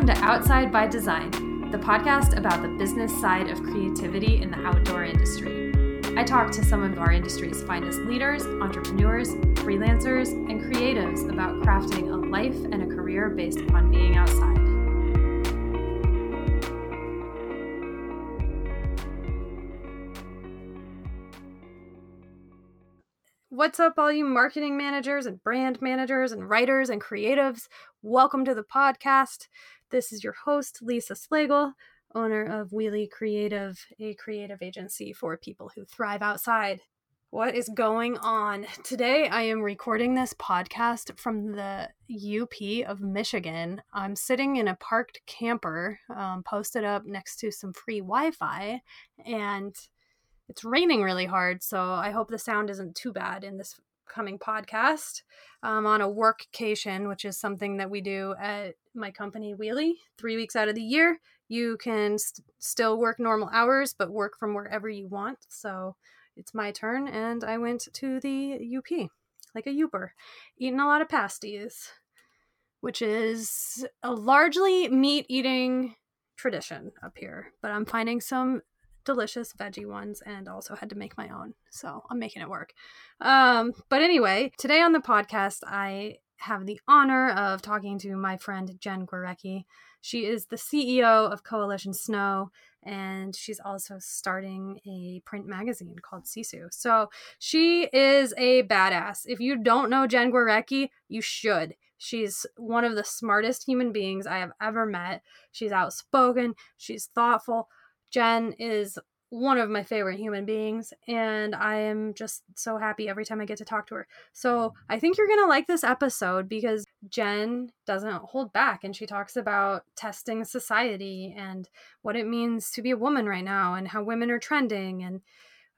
Welcome to Outside by Design, the podcast about the business side of creativity in the outdoor industry. I talk to some of our industry's finest leaders, entrepreneurs, freelancers, and creatives about crafting a life and a career based upon being outside. What's up, all you marketing managers and brand managers and writers and creatives? Welcome to the podcast. This is your host, Lisa Slagle, owner of Wheelie Creative, a creative agency for people who thrive outside. What is going on? Today, I am recording this podcast from the UP of Michigan. I'm sitting in a parked camper um, posted up next to some free Wi Fi, and it's raining really hard, so I hope the sound isn't too bad in this coming podcast. I'm on a workcation, which is something that we do at my company, Wheelie, three weeks out of the year. You can st- still work normal hours, but work from wherever you want. So it's my turn, and I went to the UP like a Yooper, eating a lot of pasties, which is a largely meat eating tradition up here. But I'm finding some delicious veggie ones and also had to make my own. So I'm making it work. Um, but anyway, today on the podcast, I have the honor of talking to my friend Jen Gurecki. She is the CEO of Coalition Snow, and she's also starting a print magazine called Sisu. So she is a badass. If you don't know Jen Gurecki, you should. She's one of the smartest human beings I have ever met. She's outspoken, she's thoughtful. Jen is one of my favorite human beings and I am just so happy every time I get to talk to her. So, I think you're going to like this episode because Jen doesn't hold back and she talks about testing society and what it means to be a woman right now and how women are trending and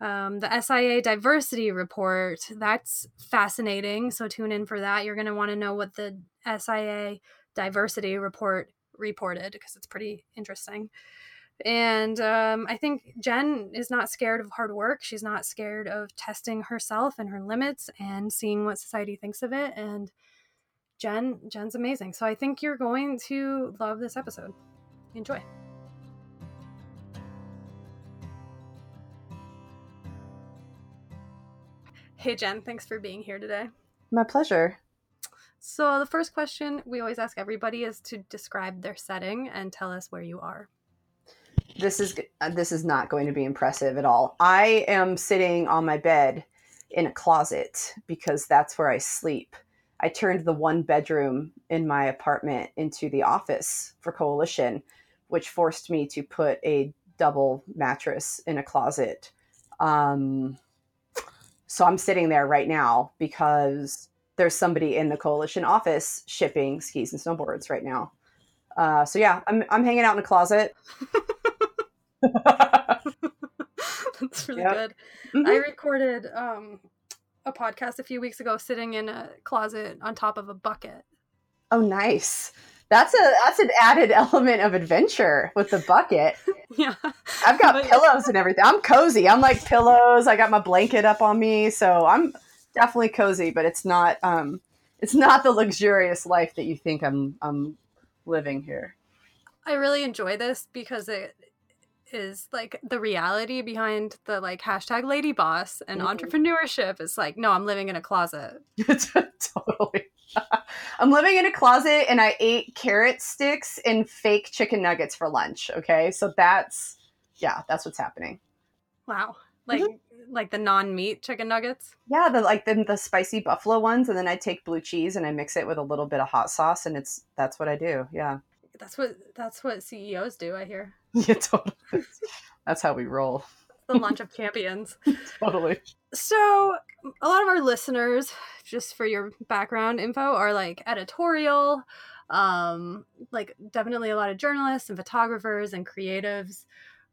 um, the SIA diversity report. That's fascinating. So, tune in for that. You're going to want to know what the SIA diversity report reported because it's pretty interesting. And um, I think Jen is not scared of hard work. She's not scared of testing herself and her limits and seeing what society thinks of it. And Jen, Jen's amazing. So I think you're going to love this episode. Enjoy. Hey, Jen, thanks for being here today. My pleasure. So, the first question we always ask everybody is to describe their setting and tell us where you are this is uh, this is not going to be impressive at all. I am sitting on my bed in a closet because that's where I sleep. I turned the one bedroom in my apartment into the office for Coalition, which forced me to put a double mattress in a closet. Um, so I'm sitting there right now because there's somebody in the Coalition office shipping skis and snowboards right now. Uh, so yeah, I'm I'm hanging out in a closet. That's really yep. good. Mm-hmm. I recorded um, a podcast a few weeks ago sitting in a closet on top of a bucket. Oh, nice. That's a that's an added element of adventure with the bucket. yeah. I've got but, pillows and everything. I'm cozy. I'm like pillows. I got my blanket up on me, so I'm definitely cozy, but it's not um it's not the luxurious life that you think I'm I'm living here. I really enjoy this because it is like the reality behind the like hashtag lady boss and mm-hmm. entrepreneurship is like no i'm living in a closet. Totally. I'm living in a closet and i ate carrot sticks and fake chicken nuggets for lunch okay? So that's yeah that's what's happening. Wow. Like mm-hmm. like the non-meat chicken nuggets? Yeah the like the, the spicy buffalo ones and then i take blue cheese and i mix it with a little bit of hot sauce and it's that's what i do yeah. That's what that's what ceos do i hear Yeah, totally. That's how we roll. The lunch of champions. totally. So, a lot of our listeners, just for your background info, are like editorial, um, like definitely a lot of journalists and photographers and creatives.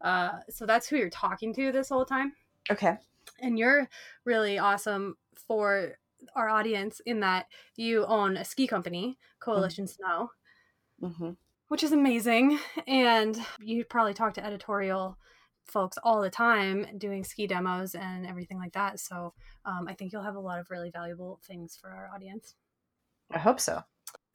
Uh, so that's who you're talking to this whole time. Okay. And you're really awesome for our audience in that you own a ski company, Coalition mm-hmm. Snow. Mm-hmm which is amazing. And you probably talk to editorial folks all the time doing ski demos and everything like that. So um, I think you'll have a lot of really valuable things for our audience. I hope so.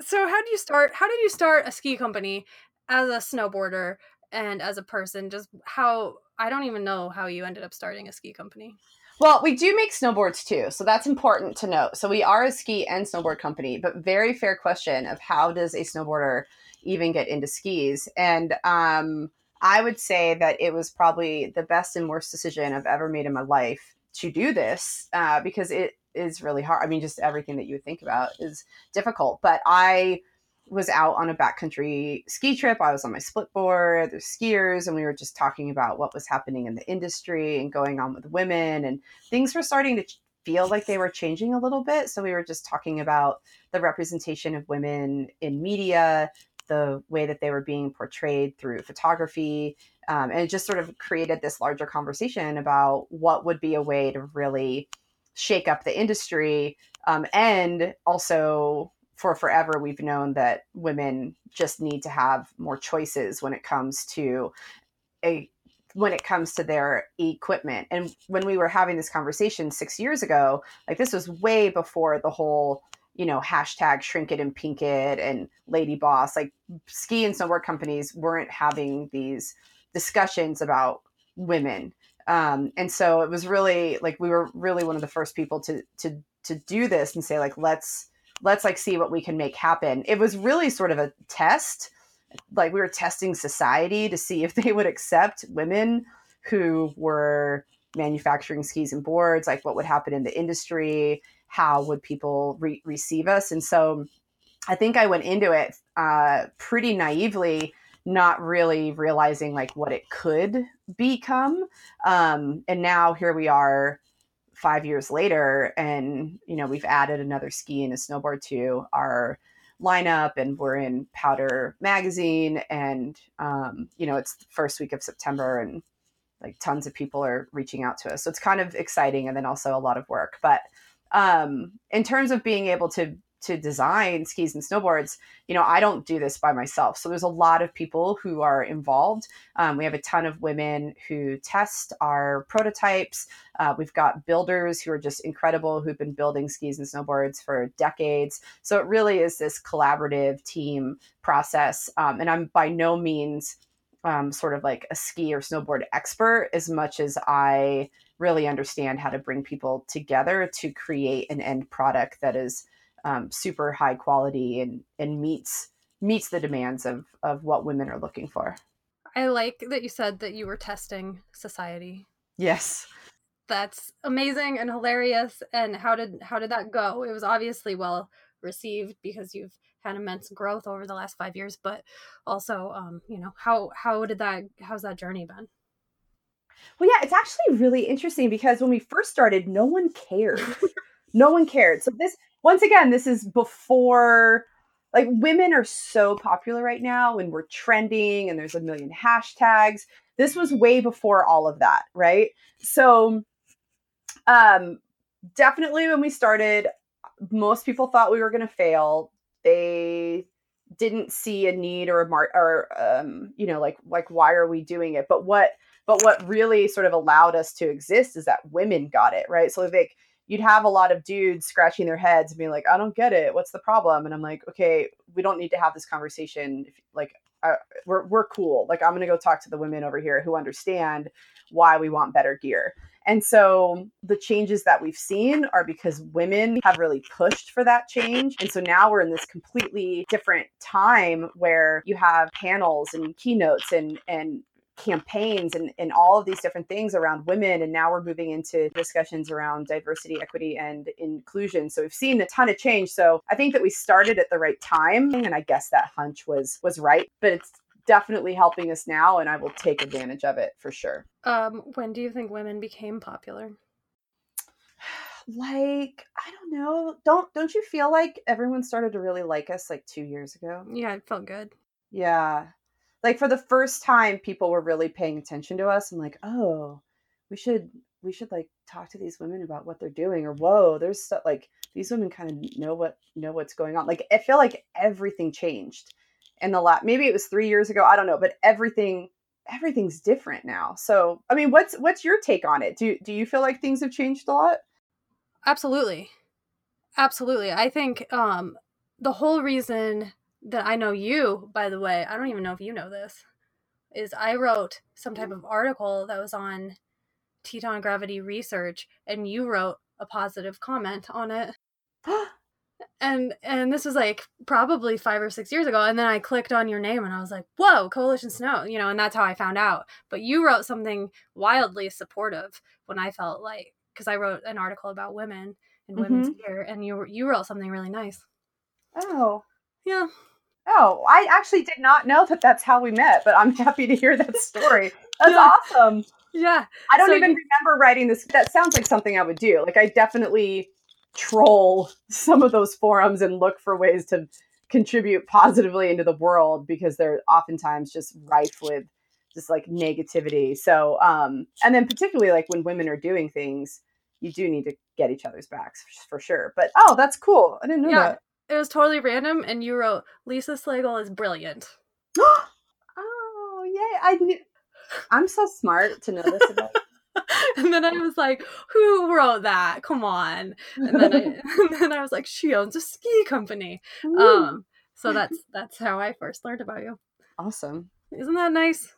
So how did you start? How did you start a ski company as a snowboarder and as a person? Just how I don't even know how you ended up starting a ski company. Well, we do make snowboards too, so that's important to note. So we are a ski and snowboard company, but very fair question of how does a snowboarder even get into skis? And um, I would say that it was probably the best and worst decision I've ever made in my life to do this uh, because it is really hard. I mean, just everything that you would think about is difficult. But I was out on a backcountry ski trip. I was on my split board, there's skiers, and we were just talking about what was happening in the industry and going on with women. And things were starting to feel like they were changing a little bit. So we were just talking about the representation of women in media, the way that they were being portrayed through photography. Um, and it just sort of created this larger conversation about what would be a way to really shake up the industry. Um, and also, for forever, we've known that women just need to have more choices when it comes to a when it comes to their equipment. And when we were having this conversation six years ago, like this was way before the whole, you know, hashtag shrink it and pink it and lady boss. Like ski and snowboard companies weren't having these discussions about women um, and so it was really like we were really one of the first people to to to do this and say like let's let's like see what we can make happen it was really sort of a test like we were testing society to see if they would accept women who were manufacturing skis and boards like what would happen in the industry how would people re- receive us. And so i think i went into it uh, pretty naively not really realizing like what it could become. Um, and now here we are five years later, and you know, we've added another ski and a snowboard to our lineup and we're in powder magazine. And um, you know it's the first week of september and like tons of people are reaching out to us. So it's kind of exciting and then also a lot of work. But um, in terms of being able to to design skis and snowboards, you know, I don't do this by myself. So there's a lot of people who are involved. Um, we have a ton of women who test our prototypes. Uh, we've got builders who are just incredible, who've been building skis and snowboards for decades. So it really is this collaborative team process. Um, and I'm by no means um, sort of like a ski or snowboard expert as much as I really understand how to bring people together to create an end product that is um, super high quality and and meets meets the demands of of what women are looking for. I like that you said that you were testing society. Yes. That's amazing and hilarious. And how did how did that go? It was obviously well received because you've had immense growth over the last five years, but also um, you know, how how did that how's that journey been? Well, yeah, it's actually really interesting because when we first started, no one cared. no one cared. So this once again, this is before like women are so popular right now and we're trending and there's a million hashtags. This was way before all of that, right? So um definitely when we started most people thought we were going to fail. They didn't see a need or a mar- or um you know like like why are we doing it? But what but what really sort of allowed us to exist is that women got it, right? So like you'd have a lot of dudes scratching their heads and being like, I don't get it. What's the problem? And I'm like, okay, we don't need to have this conversation. If, like, we're, we're cool. Like, I'm going to go talk to the women over here who understand why we want better gear. And so the changes that we've seen are because women have really pushed for that change. And so now we're in this completely different time where you have panels and keynotes and and campaigns and, and all of these different things around women. And now we're moving into discussions around diversity, equity, and inclusion. So we've seen a ton of change. So I think that we started at the right time. And I guess that hunch was was right. But it's definitely helping us now and I will take advantage of it for sure. Um, when do you think women became popular? like i don't know don't don't you feel like everyone started to really like us like two years ago yeah it felt good yeah like for the first time people were really paying attention to us and like oh we should we should like talk to these women about what they're doing or whoa there's stuff like these women kind of know what know what's going on. Like i feel like everything changed in the last maybe it was three years ago i don't know but everything everything's different now. So i mean what's what's your take on it? Do do you feel like things have changed a lot? Absolutely. Absolutely. I think um the whole reason that I know you, by the way, I don't even know if you know this, is I wrote some type of article that was on Teton gravity research, and you wrote a positive comment on it. and and this was like probably five or six years ago and then i clicked on your name and i was like whoa coalition snow you know and that's how i found out but you wrote something wildly supportive when i felt like because i wrote an article about women and women's Mhm. gear and you you wrote something really nice Oh. yeah Oh, I actually did not know that that's how we met, but I'm happy to hear that story. That's Yeah. awesome. yeah I don't So even you- remember writing this. That sounds like something I would do. Like I definitely troll some of those forums and look for ways to contribute positively into the world because they're oftentimes just rife with just like negativity. So, um, and then particularly like when women are doing things, you do need to get each other's backs for sure. But oh, that's cool. I didn't know yeah it was totally random and you wrote lisa slagle is brilliant oh, yay! I knew. I'm so smart to know this about. and then i was like who wrote that come on and then I, and then I was like she owns a ski company um so that's that's how i first learned about you awesome. isn't that nice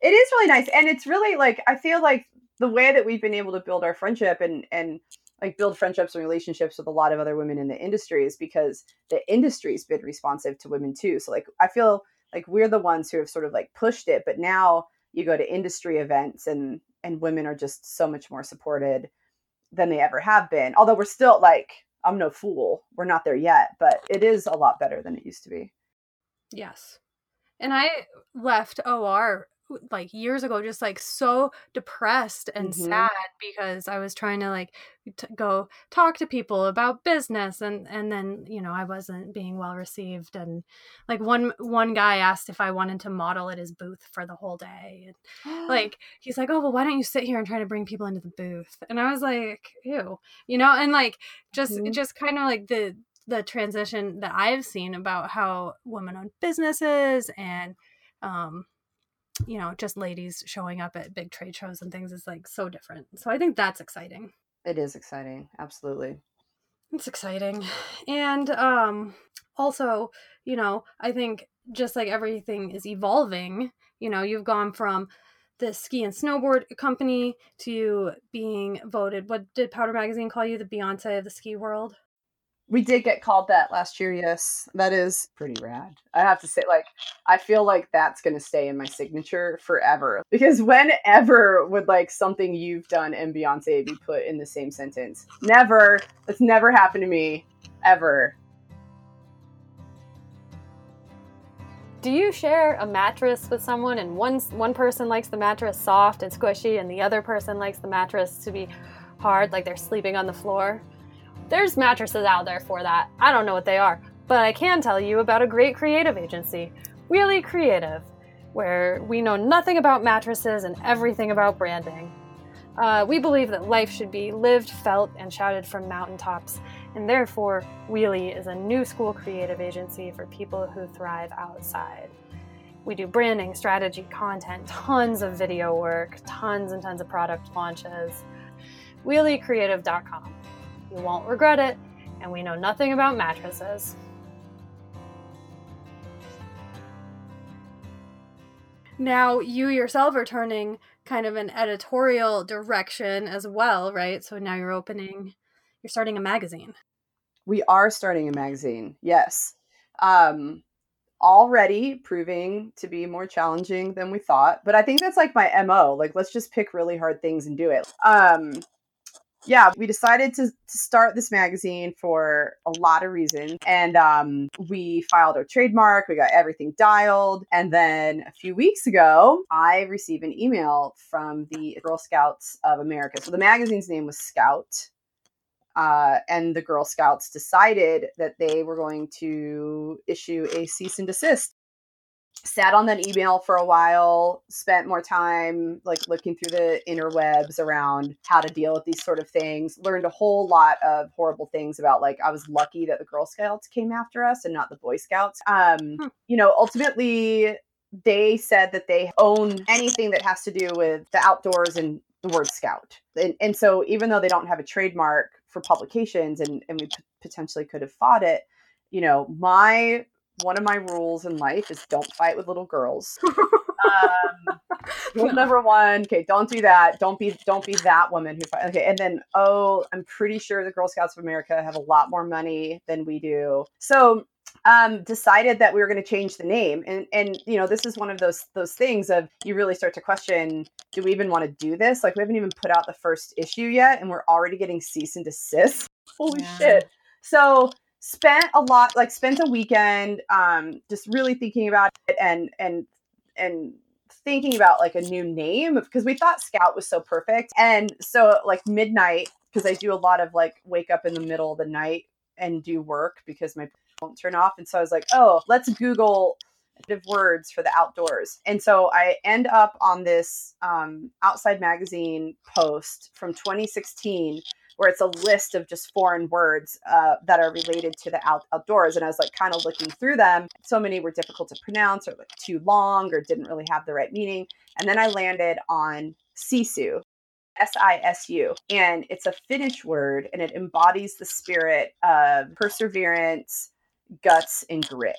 it is really nice and it's really like i feel like the way that we've been able to build our friendship and and like build friendships and relationships with a lot of other women in the industry is because the industry's been responsive to women too. So like i feel like we're the ones who have sort of like pushed it but now you go to industry events and and women are just so much more supported than they ever have been. Although we're still like i'm no fool. We're not there yet but it is a lot better than it used to be. Yes. And i left or like years ago just like so depressed and Mhm. sad because i was trying to like t- go talk to people about business and and then you know i wasn't being well received and like one one guy asked if i wanted to model at his booth for the whole day and like he's like oh well why don't you sit here and try to bring people into the booth and i was like ew you know and like just Mhm. just kind of like the the transition that i've seen about how women own businesses and um you know just ladies showing up at big trade shows and things is like so different. So i think that's exciting. It is exciting. Absolutely. It's exciting. And um also you know i think just like everything is evolving you know you've gone from the ski and snowboard company to being voted what did powder magazine call you? The beyonce of the ski world We did get called that last year, yes. That is pretty rad. I have to say, like, I feel like that's going to stay in my signature forever. Because whenever would, like, something you've done and Beyonce be put in the same sentence? Never. That's never happened to me, ever. do you share a mattress with someone and one one person likes the mattress soft and squishy and the other person likes the mattress to be hard like they're sleeping on the floor there's mattresses out there for that i don't know what they are but i can tell you about a great creative agency wheelie creative where we know nothing about mattresses and everything about branding uh, we believe that life should be lived felt and shouted from mountaintops and therefore, Wheelie is a new school creative agency for people who thrive outside. We do branding, strategy, content, tons of video work, tons and tons of product launches. WheelieCreative.com. You won't regret it, and we know nothing about mattresses. Now, you yourself are turning kind of an editorial direction as well, right? So now you're opening, you're starting a magazine. We are starting a magazine, yes. Um, already proving to be more challenging than we thought, but I think that's like my MO. Like, let's just pick really hard things and do it. Um, yeah, we decided to, to start this magazine for a lot of reasons. And um, we filed our trademark, we got everything dialed. And then a few weeks ago, I received an email from the Girl Scouts of America. So the magazine's name was Scout. Uh, and the Girl Scouts decided that they were going to issue a cease and desist sat on that email for a while spent more time like looking through the interwebs around how to deal with these sort of things learned a whole lot of horrible things about like i was lucky that the girl scouts came after us and not the boy scouts um Hmm. you know ultimately they said that they own anything that has to do with the outdoors and the word scout and, and so even though they don't have a trademark for publications and, and we p- potentially could have fought it you know, my one of my rules in life is don't fight with little girls. um, rule number one, okay, don't do that. Don't be don't be that woman who fight. Okay, and then oh, I'm pretty sure the Girl Scouts of America have a lot more money than we do. So um, decided that we were going to change the name, and and you know this is one of those those things of you really start to question: Do we even want to do this? Like we haven't even put out the first issue yet, and we're already getting cease and desist. Holy yeah. shit! So spent a lot like spent a weekend um just really thinking about it and and and thinking about like a new name because we thought scout was so perfect. And so like midnight because i do a lot of like wake up in the middle of the night and do work because my won't turn off. And so i was like oh let's google words for the outdoors. And so i end up on this um, outside magazine post from 2016 where it's a list of just foreign words uh, that are related to the out- outdoors. And I was like kind of looking through them. So many were difficult to pronounce or like too long or didn't really have the right meaning. And then I landed on sisu, S I S U. And it's a Finnish word and it embodies the spirit of perseverance, guts, and grit.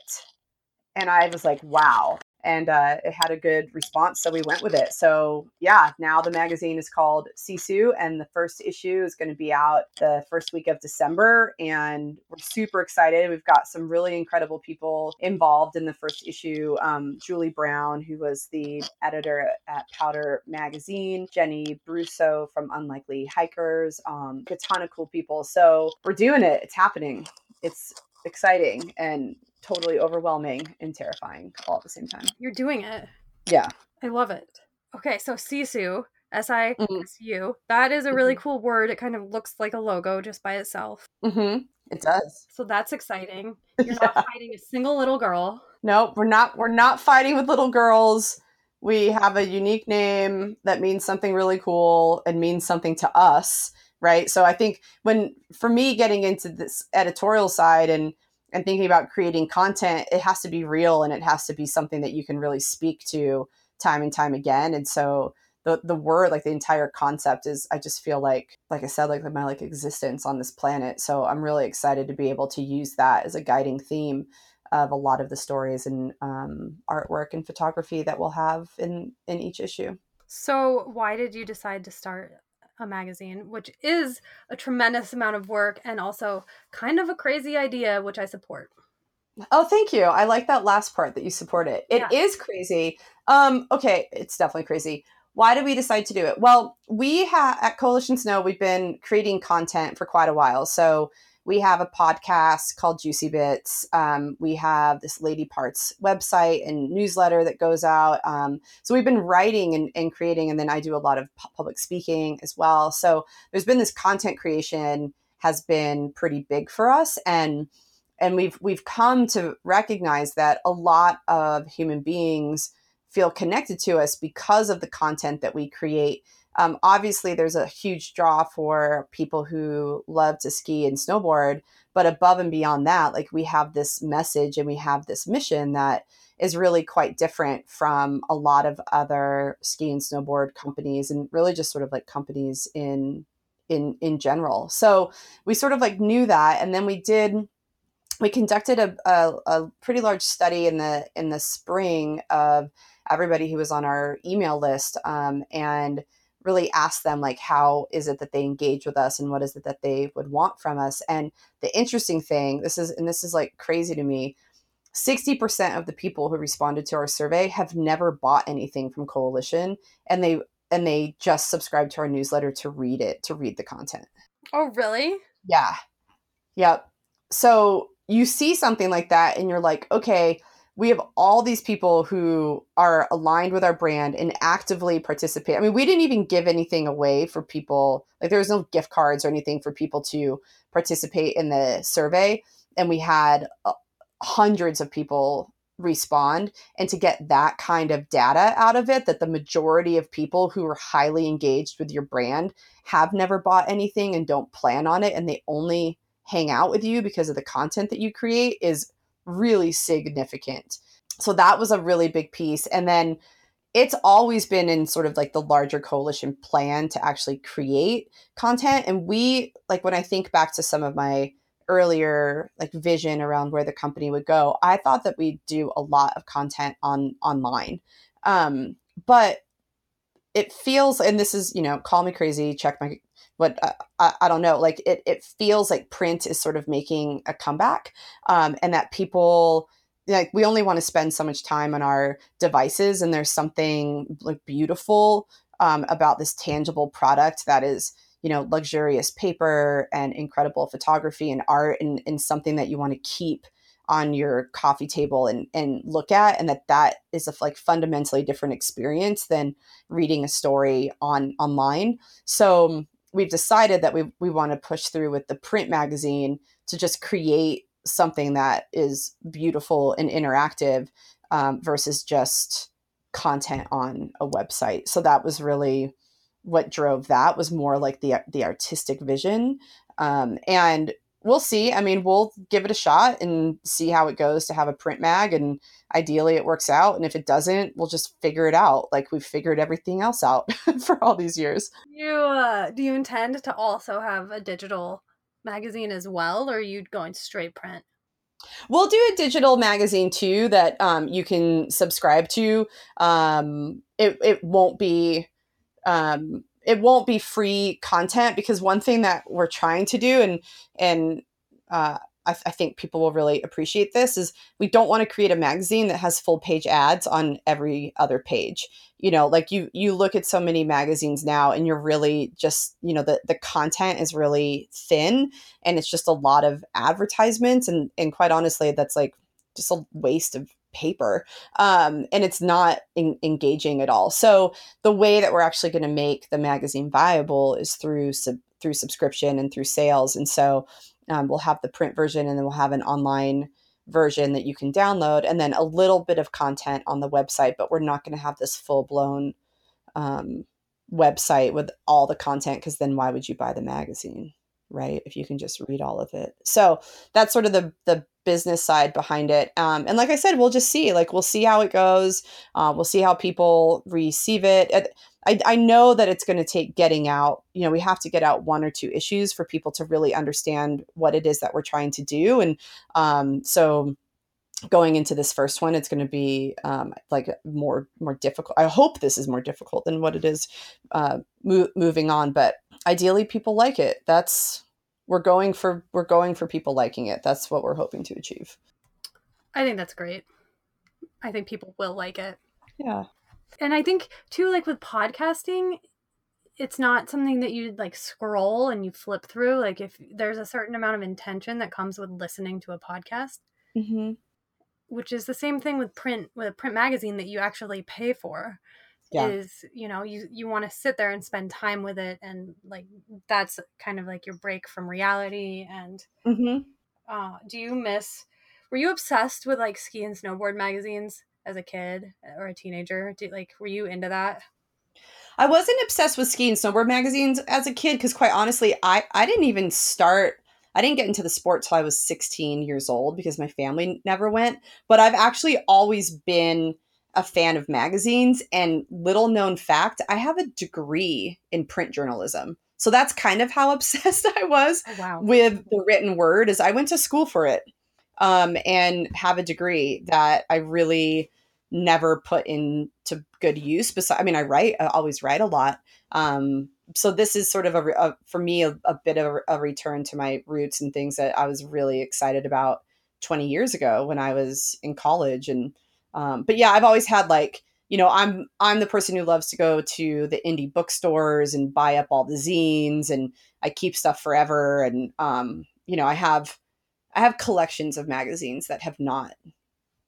And I was like, wow, and uh, it had a good response, so we went with it. So yeah, now the magazine is called Sisu, and the first issue is going to be out the first week of December, and we're super excited. We've got some really incredible people involved in the first issue. Um, Julie Brown, who was the editor at Powder Magazine, Jenny Bruso from Unlikely Hikers, um, a ton of cool people. So we're doing it. It's happening. It's exciting and totally overwhelming and terrifying all at the same time. You're doing it. Yeah. I love it. Okay, so Sisu, S I S U, that is a really mm-hmm. cool word. It kind of looks like a logo just by itself. Mm-hmm. It does. So that's exciting. You're yeah. not fighting a single little girl. No, we're not. We're not fighting with little girls. We have a unique name that means something really cool and means something to us, right? So I think when, for me, getting into this editorial side and and thinking about creating content, it has to be real and it has to be something that you can really speak to time and time again. And so the the word, like the entire concept is I just feel like like I said, like my like existence on this planet. So I'm really excited to be able to use that as a guiding theme of a lot of the stories and um, artwork and photography that we'll have in in each issue. So why did you decide to start a magazine, which is a tremendous amount of work and also kind of a crazy idea, which I support. Oh, thank you. I like that last part that you support it. It yeah. is crazy. Um, okay, it's definitely crazy. Why did we decide to do it? Well, we have at Coalition Snow, we've been creating content for quite a while. So we have a podcast called Juicy Bits. Um, we have this Lady Parts website and newsletter that goes out. Um, so we've been writing and, and, creating, and then I do a lot of public speaking as well. So there's been this content creation has been pretty big for us, and and we've we've come to recognize that a lot of human beings feel connected to us because of the content that we create um, obviously, there's a huge draw for people who love to ski and snowboard, but above and beyond that, like we have this message and we have this mission that is really quite different from a lot of other ski and snowboard companies and really just sort of like companies in in in general. So we sort of like knew that, and then we did we conducted a, a, a, pretty large study in the in the spring of everybody who was on our email list um, and really ask them like how is it that they engage with us and what is it that they would want from us? And the interesting thing this is and this is like crazy to me 60% of the people who responded to our survey have never bought anything from coalition and they and they just subscribe to our newsletter to read it to read the content. Oh really? Yeah. Yep so you see something like that and you're like okay we have all these people who are aligned with our brand and actively participate. I mean, we didn't even give anything away for people. Like there was no gift cards or anything for people to participate in the survey, and we had uh, hundreds of people respond and to get that kind of data out of it that the majority of people who are highly engaged with your brand have never bought anything and don't plan on it and they only hang out with you because of the content that you create is really significant. So that was a really big piece. And then it's always been in sort of like the larger coalition plan to actually create content. And we, like, when I think back to some of my earlier like vision around where the company would go, I thought that we'd do a lot of content on online. Um, but it feels, and this is, you know, call me crazy, check my but uh, I, I, don't know like it, it feels like print is sort of making a comeback um, and that people like we only want to spend so much time on our devices and there's something like beautiful um, about this tangible product that is you know luxurious paper and incredible photography and art and, and something that you want to keep on your coffee table and, and look at and that that is a like fundamentally different experience than reading a story on online. So we've decided that we, we want to push through with the print magazine to just create something that is beautiful and interactive um, versus just content on a website. So that was really what drove that was more like the the artistic vision. Um, and we'll see. I mean, we'll give it a shot and see how it goes to have a print mag. And ideally, it works out. And if it doesn't, we'll just figure it out, like we've figured everything else out for all these years. You uh, do you intend to also have a digital magazine as well, or are you going straight print? We'll do a digital magazine too that um, you can subscribe to. Um, it it won't be um, it won't be free content because one thing that we're trying to do and and uh, I, I, think people will really appreciate this is we don't want to create a magazine that has full page ads on every other page. You know like you you look at so many magazines now and you're really just you know the the content is really thin and it's just a lot of advertisements and and quite honestly that's like just a waste of paper um, and it's not in, engaging at all. So the way that we're actually going to make the magazine viable is through sub, through subscription and through sales. And so um, we'll have the print version and then we'll have an online version that you can download and then a little bit of content on the website but we're not going to have this full blown um, website with all the content because then why would you buy the magazine right if you can just read all of it. So that's sort of the the business side behind it um, and like i said we'll just see like we'll see how it goes uh, we'll see how people receive it I, I know that it's going to take getting out you know we have to get out one or two issues for people to really understand what it is that we're trying to do and um, so going into this first one it's going to be um, like more more difficult i hope this is more difficult than what it is uh, mo- moving on but ideally people like it. That's we're going for we're going for people liking it. That's what we're hoping to achieve. I think that's great. I think people will like it. Yeah. And i think too like with podcasting it's not something that you like scroll and you flip through. Like if there's a certain amount of intention that comes with listening to a podcast mm-hmm. which is the same thing with print with a print magazine that you actually pay for yeah. is you know you you want to sit there and spend time with it and like that's kind of like your break from reality and mm-hmm. uh, do you miss were you obsessed with like ski and snowboard magazines as a kid or a teenager Did, like were you into that I wasn't obsessed with ski and snowboard magazines as a kid because, quite honestly, I, I didn't even start. I didn't get into the sport till I was 16 years old because my family never went. But I've actually always been a fan of magazines and little known fact i have a degree in print journalism so that's kind of how obsessed i was oh, wow. with the written word is i went to school for it um, and have a degree that i really never put into good use besides i mean i write i always write a lot um, so this is sort of a, a for me a, a bit of a, a return to my roots and things that i was really excited about 20 years ago when i was in college and um, but yeah, I've always had like, you know, I'm I'm the person who loves to go to the indie bookstores and buy up all the zines and I keep stuff forever and um, you know, I have I have collections of magazines that have not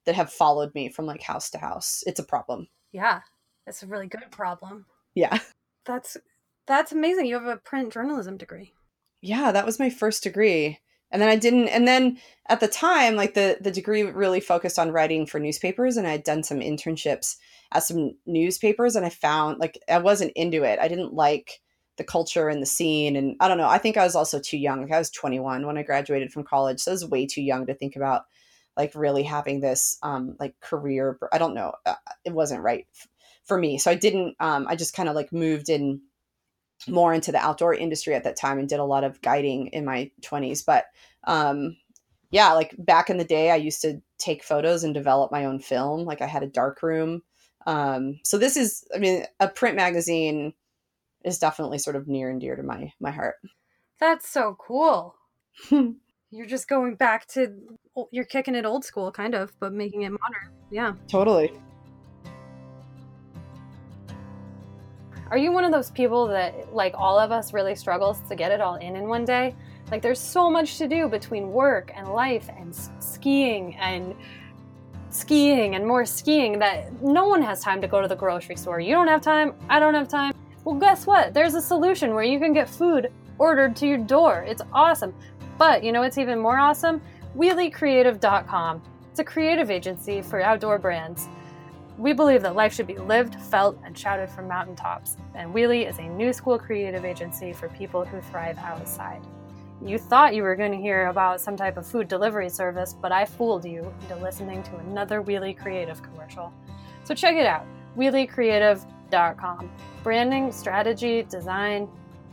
that have followed me from like house to house. It's a problem. Yeah. It's a really good problem. Yeah. That's that's amazing. You have a print journalism degree. Yeah, that was my first degree and then I didn't and then at the time like the the degree really focused on writing for newspapers and I had done some internships at some newspapers and I found like I wasn't into it. I didn't like the culture and the scene and I don't know. I think I was also too young. Like I was 21 when I graduated from college. So I was way too young to think about like really having this um like career I don't know. Uh, it wasn't right for me. So I didn't um I just kind of like moved in more into the outdoor industry at that time and did a lot of guiding in my 20s. But um, yeah, like back in the day, I used to take photos and develop my own film. Like I had a dark room. Um, so this is, I mean, a print magazine is definitely sort of near and dear to my my heart. That's so cool. you're just going back to you're kicking it old school kind of, but making it modern. Yeah. Totally. Are you one of those people that like all of us really struggles to get it all in in one day? Like there's so much to do between work and life and skiing and skiing and more skiing that no one has time to go to the grocery store. You don't have time, I don't have time. Well, guess what? There's a solution where you can get food ordered to your door. It's awesome. But you know what's even more awesome? WheelieCreative.com. It's a creative agency for outdoor brands. We believe that life should be lived, felt, and shouted from mountaintops. And Wheelie is a new school creative agency for people who thrive outside. You thought you were going to hear about some type of food delivery service, but I fooled you into listening to another Wheelie Creative commercial. So check it out WheelieCreative.com. Branding, strategy, design,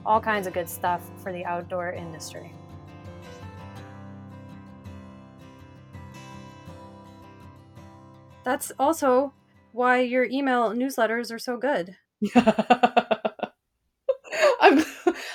all kinds of good stuff for the outdoor industry. That's also why your email newsletters are so good. I'm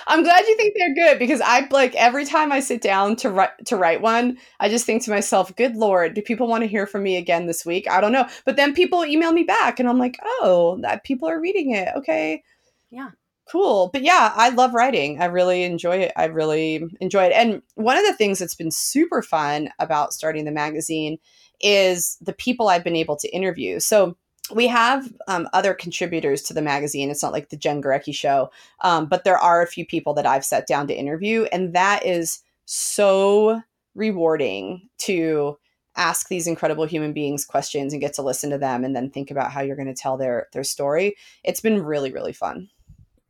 I'm glad you think they're good because I like every time I sit down to write to write one, I just think to myself, "Good lord, do people want to hear from me again this week?" I don't know. But then people email me back and I'm like, "Oh, that people are reading it. Okay." Yeah. Cool. But yeah, I love writing. I really enjoy it. I really enjoy it. And one of the things that's been super fun about starting the magazine is the people I've been able to interview. So we have um, other contributors to the magazine. It's not like the Jen Gurecki show, um, but there are a few people that I've sat down to interview, and that is so rewarding to ask these incredible human beings questions and get to listen to them and then think about how you're going to tell their their story. It's been really really fun.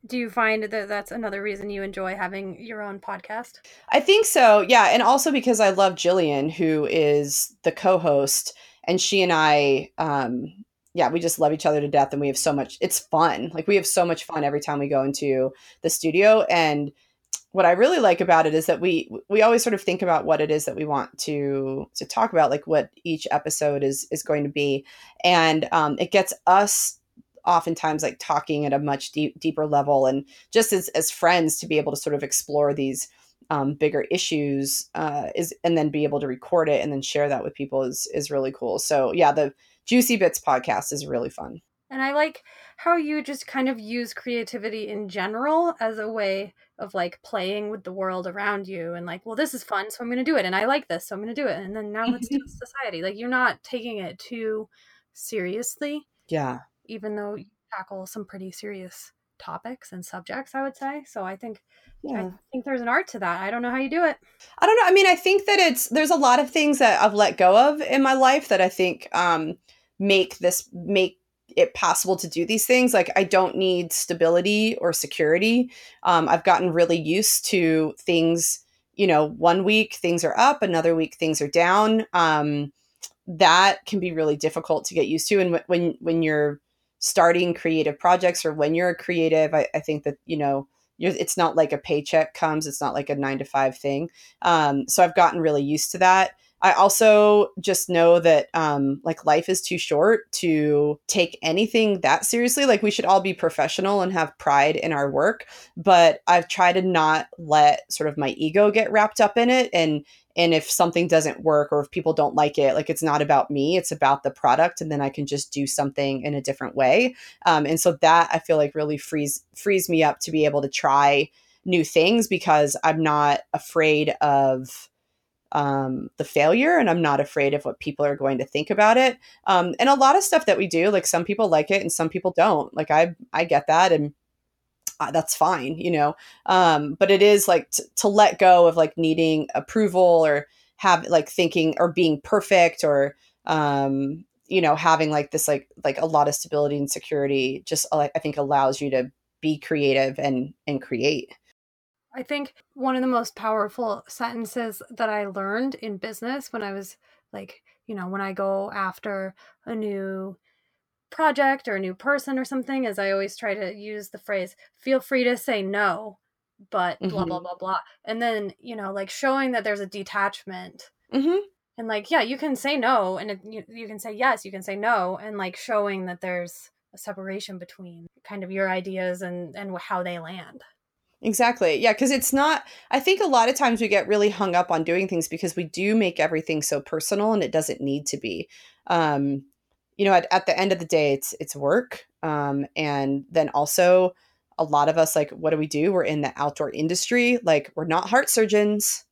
Do you find that that's another reason you enjoy having your own podcast? I think so. Yeah, and also because I love Jillian who is the co-host and she and I um yeah, we just love each other to death and we have so much it's fun. Like we have so much fun every time we go into the studio and what I really like about it is that we we always sort of think about what it is that we want to to talk about, like what each episode is is going to be, and um, it gets us oftentimes like talking at a much deep, deeper level, and just as as friends to be able to sort of explore these um, bigger issues uh, is, and then be able to record it and then share that with people is is really cool. So yeah, the Juicy Bits podcast is really fun. And I like how you just kind of use creativity in general as a way of like playing with the world around you and like, well, this is fun, so I'm going to do it. And I like this, so I'm going to do it. And then now let's do society. Like, you're not taking it too seriously. Yeah. Even though you tackle some pretty serious topics and subjects, I would say. So I think yeah. I think there's an art to that. I don't know how you do it. I don't know. I mean, I think that it's there's a lot of things that I've let go of in my life that I think um make this make it possible to do these things like i don't need stability or security. Um, i've gotten really used to things you know one week things are up another week things are down. Um, that can be really difficult to get used to and when when you're starting creative projects or when you're a creative i, I think that you know it's not like a paycheck comes it's not like a nine to five thing. Um, so i've gotten really used to that I also just know that um, like life is too short to take anything that seriously. Like we should all be professional and have pride in our work, but I've tried to not let sort of my ego get wrapped up in it and and if something doesn't work or if people don't like it like it's not about me it's about the product and then i can just do something in a different way um, and so that i feel like really frees frees me up to be able to try new things because i'm not afraid of um, the failure and I'm not afraid of what people are going to think about it. Um, and a lot of stuff that we do, like some people like it and some people don't. Like I, I get that and uh, that's fine, you know. Um, but it is like t- to let go of like needing approval or have like thinking or being perfect or um, you know having like this like like a lot of stability and security just I think allows you to be creative and and create. I think one of the most powerful sentences that I learned in business when I was like, you know, when I go after a new project or a new person or something is I always try to use the phrase feel free to say no but blah Mhm. blah blah blah. And then you know like showing that there's a detachment hmm and like yeah you can say no and it, you, you can say yes you can say no and like showing that there's a separation between kind of your ideas and and how they land Exactly. Yeah, because it's not, I think a lot of times we get really hung up on doing things because we do make everything so personal and it doesn't need to be. Um, you know, at, at the end of the day, it's it's work. Um, and then also a lot of us like what do we do? We're in the outdoor industry. Like we're not heart surgeons,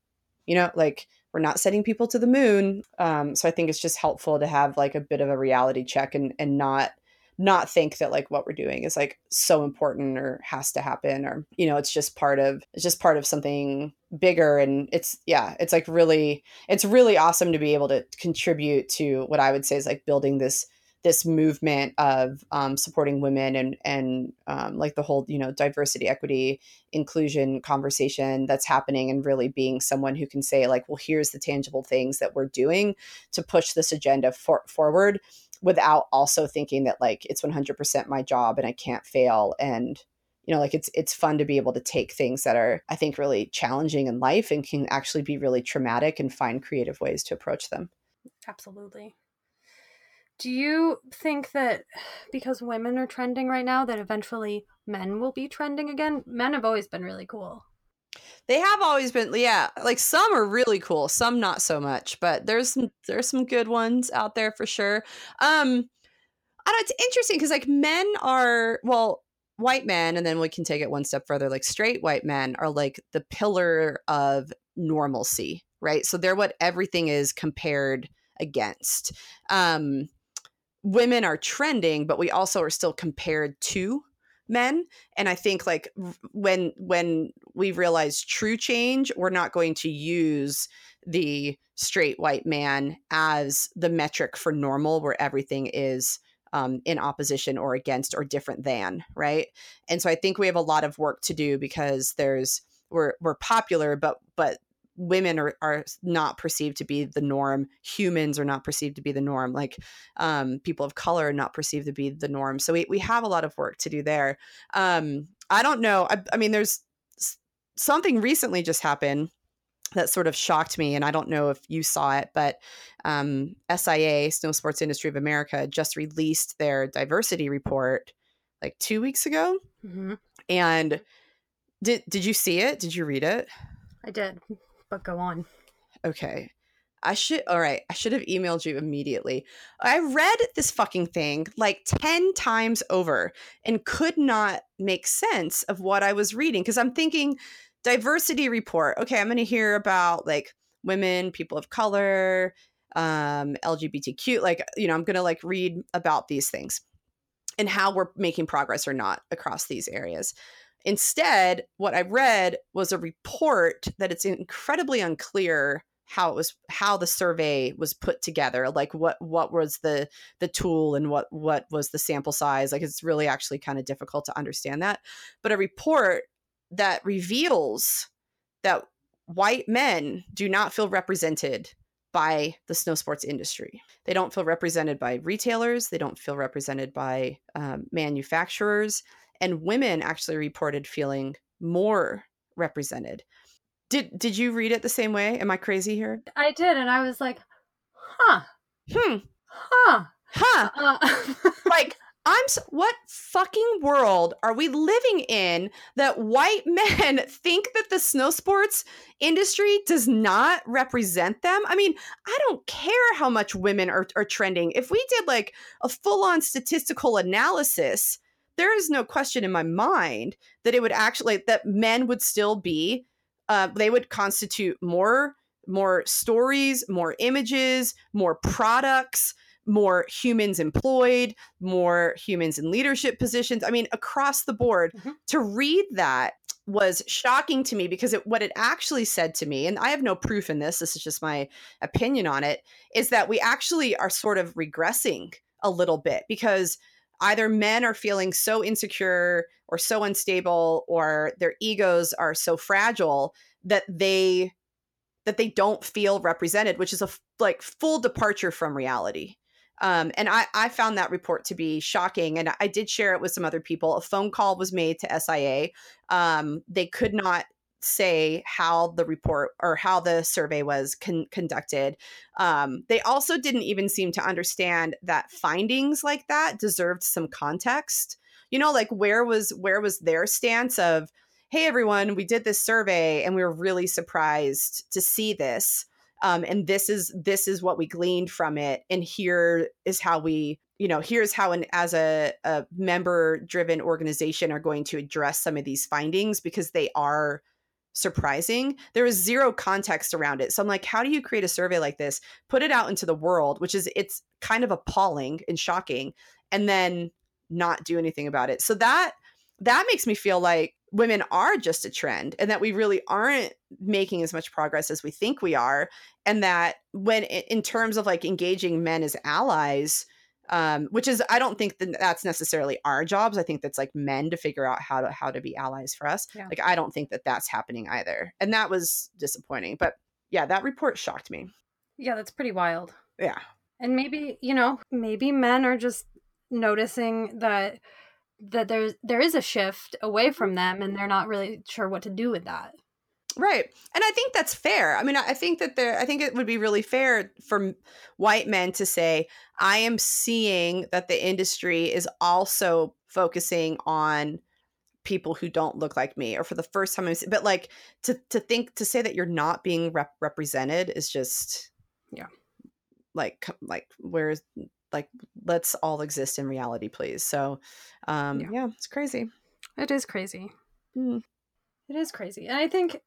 you know, like we're not sending people to the moon. Um, so I think it's just helpful to have like a bit of a reality check and and not not think that like what we're doing is like so important or has to happen or you know it's just part of it's just part of something bigger and it's yeah it's like really it's really awesome to be able to contribute to what i would say is like building this this movement of um, supporting women and and um, like the whole you know diversity equity inclusion conversation that's happening and really being someone who can say like well here's the tangible things that we're doing to push this agenda for- forward without also thinking that like it's 100% my job and I can't fail. And you know like it's it's fun to be able to take things that are I think really challenging in life and can actually be really traumatic and find creative ways to approach them. absolutely. Do you think that because women are trending right now that eventually men will be trending again? Men have always been really cool They have always been yeah, like some are really cool, some not so much, but there's some there's some good ones out there for sure. Um I don't know, it's interesting because like men are well white men and then we can take it one step further like straight white men are like the pillar of normalcy right so they're what everything is compared against um women are trending but we also are still compared to men and i think like when when we realize true change we're not going to use the straight white man as the metric for normal where everything is um, in opposition or against or different than right? And so i think we have a lot of work to do because there's we're we're popular but but women are, are not perceived to be the norm. Humans are not perceived to be the norm. Like um, people of color are not perceived to be the norm. So we, we have a lot of work to do there. Um, i don't know. I, I mean there's something recently just happened that sort of shocked me and i don't know if you saw it but um, SIA snow sports industry of america just released their diversity report like two weeks ago. Mm-hmm. and did did you see it? Did you read it? I did but go on okay I should, all right, I should have emailed you immediately. I read this fucking thing like 10 times over and could not make sense of what I was reading because I'm thinking diversity report. Okay, I'm going to hear about like women, people of color, um, LGBTQ. Like, you know, I'm going to like read about these things and how we're making progress or not across these areas. Instead, what I read was a report that it's incredibly unclear how it was how the survey was put together like what what was the the tool and what what was the sample size like it's really actually kind of difficult to understand that. But a report that reveals that white men do not feel represented by the snow sports industry. They don't feel represented by retailers they don't feel represented by um, manufacturers and women actually reported feeling more represented did did you read it the same way? Am I crazy here? I did, and I was like, huh, Hmm. huh, Huh. uh, like I'm s- what fucking world are we living in that white men think that the snow sports industry does not represent them? I mean, I don't care how much women are, are trending. If we did like a full on statistical analysis, there is no question in my mind that it would actually, that men would still be, uh, they would constitute more more stories more images more products more humans employed, more humans in leadership positions. I mean, across the board. Mhm. To read that was shocking to me because it, what it actually said to me, and I have no proof in this, this is just my opinion on it, is that we actually are sort of regressing a little bit because either men are feeling so insecure or so unstable or their egos are so fragile that they that they don't feel represented which is a f- like full departure from reality Um, and I, I found that report to be shocking. And I did share it with some other people. A phone call was made to SIA. Um, they could not say how the report or how the survey was con- conducted. Um, they also didn't even seem to understand that findings like that deserved some context. You know, like where was where was their stance of, hey everyone, we did this survey and we were really surprised to see this. Um, and this is this is what we gleaned from it, and here is how we you know here's how an as a, a member driven organization are going to address some of these findings because they are surprising. There was zero context around it. So I'm like, how do you create a survey like this, put it out into the world, which is it's kind of appalling and shocking, and then not do anything about it. So that that makes me feel like women are just a trend and that we really aren't making as much progress as we think we are and that when in terms of like engaging men as allies um, which is I don't think that that's necessarily our jobs. I think that's like men to figure out how to how to be allies for us. Yeah. Like I don't think that that's happening either, and that was disappointing. But yeah, that report shocked me. Yeah, that's pretty wild. Yeah, and maybe you know maybe men are just noticing that that there's there is a shift away from them, and they're not really sure what to do with that. Right. And I think that's fair. I mean, I think that there, I think it would be really fair for white men to say, I am seeing that the industry is also focusing on people who don't look like me or for the first time I'm, but like to to think to say that you're not being rep- represented is just yeah like like where's like let's all exist in reality please so um yeah, yeah it's crazy it is crazy mm. it is crazy and i think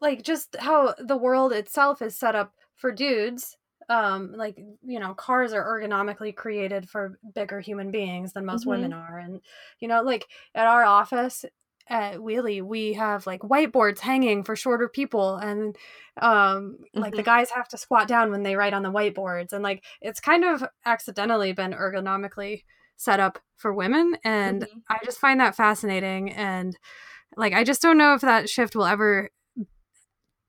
like just how the world itself is set up for dudes um like you know cars are ergonomically created for bigger human beings than most mm-hmm. women are and you know like at our office at Wheelie, we have like whiteboards hanging for shorter people, and um, like mm-hmm. the guys have to squat down when they write on the whiteboards, and like it's kind of accidentally been ergonomically set up for women, and mm-hmm. I just find that fascinating. And like, I just don't know if that shift will ever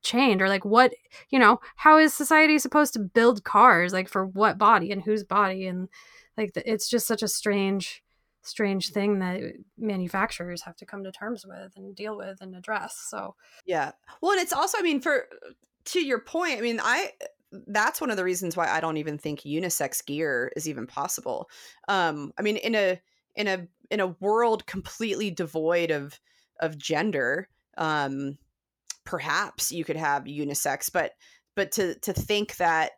chained or like what you know how is society supposed to build cars like for what body and whose body? And like it's just such a strange strange thing that manufacturers have to come to terms with and deal with and address so. Yeah. Well and it's also i mean for to your point i mean i that's one of the reasons why i don't even think unisex gear is even possible. Um i mean in a in a in a world completely devoid of of gender um perhaps you could have unisex but but to to think that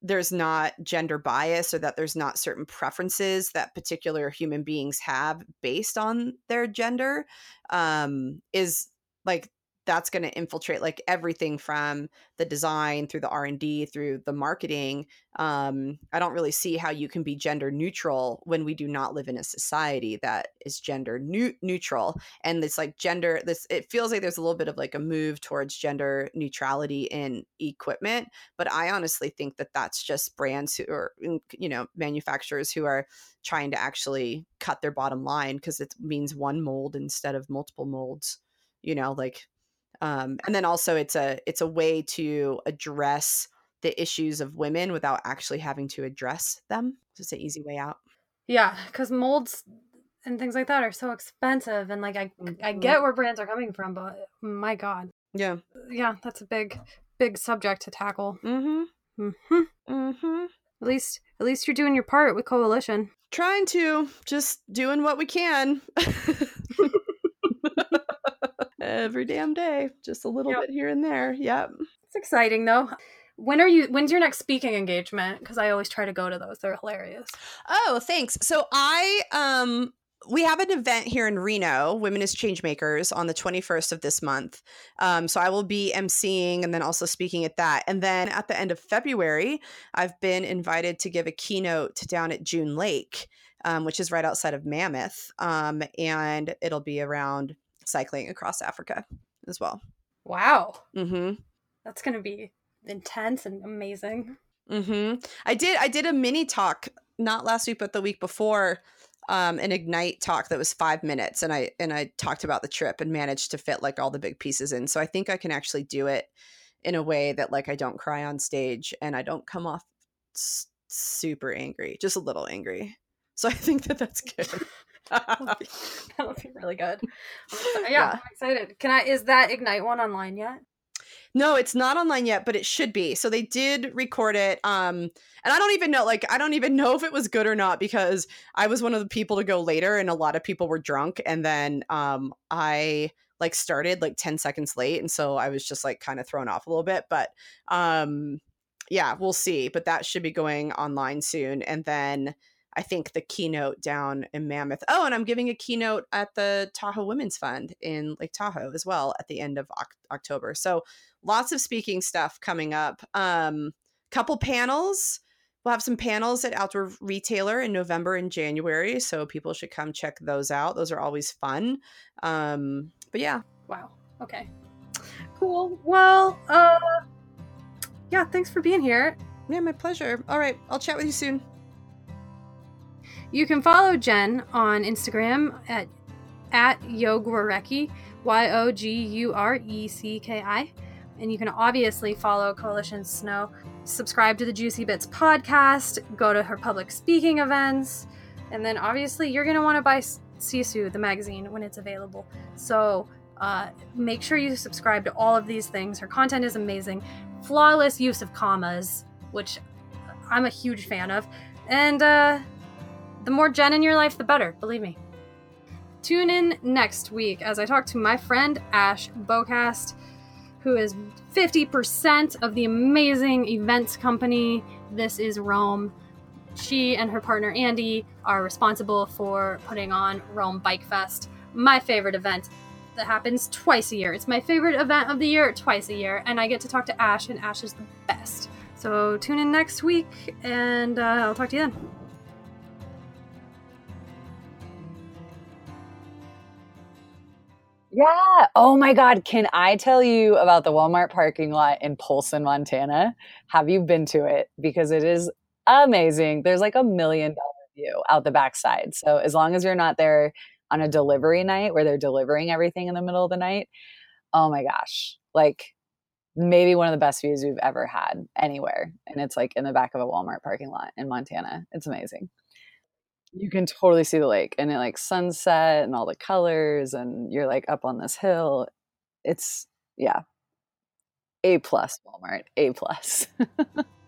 there's not gender bias or that there's not certain preferences that particular human beings have based on their gender um, is like that's going to infiltrate like everything from the design through the r&d through the marketing um, i don't really see how you can be gender neutral when we do not live in a society that is gender neutral and it's like gender this it feels like there's a little bit of like a move towards gender neutrality in equipment but i honestly think that that's just brands who are you know manufacturers who are trying to actually cut their bottom line because it means one mold instead of multiple molds you know like um, and then also it's a it's a way to address the issues of women without actually having to address them just an easy way out. Yeah because molds and things like that are so expensive and like i i mm-hmm. get where brands are coming from but my god. Yeah. Yeah that's a big big subject to tackle. Mm-hmm. Mm-hmm. Mm-hmm. At least at least you're doing your part with coalition. Trying to just doing what we can every damn day, just a little yep. bit here and there. Yep. It's exciting though. When are you when's your next speaking engagement? Because I always try to go to those. They're hilarious. Oh, thanks. So I um we have an event here in Reno, Women as Changemakers, on the 21st of this month. Um, so I will be emceeing and then also speaking at that. And then at the end of February, I've been invited to give a keynote down at June Lake, um, which is right outside of Mammoth. Um, and it'll be around cycling across Africa as well. Wow. Mm-hmm. That's going to be intense and amazing. Mm-hmm. I did. I did a mini talk not last week, but the week before, um, an ignite talk that was five minutes, and I and I talked about the trip and managed to fit like all the big pieces in. So I think I can actually do it in a way that like I don't cry on stage and I don't come off super angry, just a little angry. So I think that that's good. that would be really good. Yeah, yeah, I'm excited. Can I? Is that Ignite one online yet? No, it's not online yet, but it should be. So they did record it. Um, and I don't even know, like, I don't even know if it was good or not because I was one of the people to go later, and a lot of people were drunk, and then um, I like started like 10 seconds late and so i was just like kind of thrown off a little bit but um yeah we'll see but that should be going online soon and then I think the keynote down in Mammoth. Oh, and I'm giving a keynote at the Tahoe Women's Fund in Lake Tahoe as well at the end of October. So lots of speaking stuff coming up. Um, couple panels. We'll have some panels at Outdoor Retailer in November and January, so people should come check those out. Those are always fun. Um, but yeah. Wow. Okay. Cool. Well, uh, yeah. Thanks for being here. Yeah, my pleasure. All right, I'll chat with you soon. You can follow Jen on Instagram at at Yogurecki, Y O G U R E C K I. And you can obviously follow Coalition Snow, subscribe to the Juicy Bits podcast, go to her public speaking events, and then obviously you're going to want to buy Sisu, the magazine, when it's available. So uh, make sure you subscribe to all of these things. Her content is amazing. Flawless use of commas, which I'm a huge fan of. And uh, the more Jen in your life, the better, believe me. Tune in next week as I talk to my friend Ash Bocast, who is 50% of the amazing events company This Is Roam. She and her partner Andy are responsible for putting on Roam Bike Fest, my favorite event that happens twice a year. It's my favorite event of the year, twice a year, and I get to talk to Ash, and Ash is the best. So tune in next week, and uh, I'll talk to you then. Yeah. Oh my God. Can I tell you about the Walmart parking lot in Polson, Montana? Have you been to it? Because it is amazing. There's like a million dollar view out the backside. So as long as you're not there on a delivery night where they're delivering everything in the middle of the night, oh my gosh. Like maybe one of the best views we've ever had anywhere. And it's like in the back of a Walmart parking lot in Montana. It's amazing you can totally see the lake and it like sunset and all the colors and you're like up on this hill. It's yeah. A plus walmart. A plus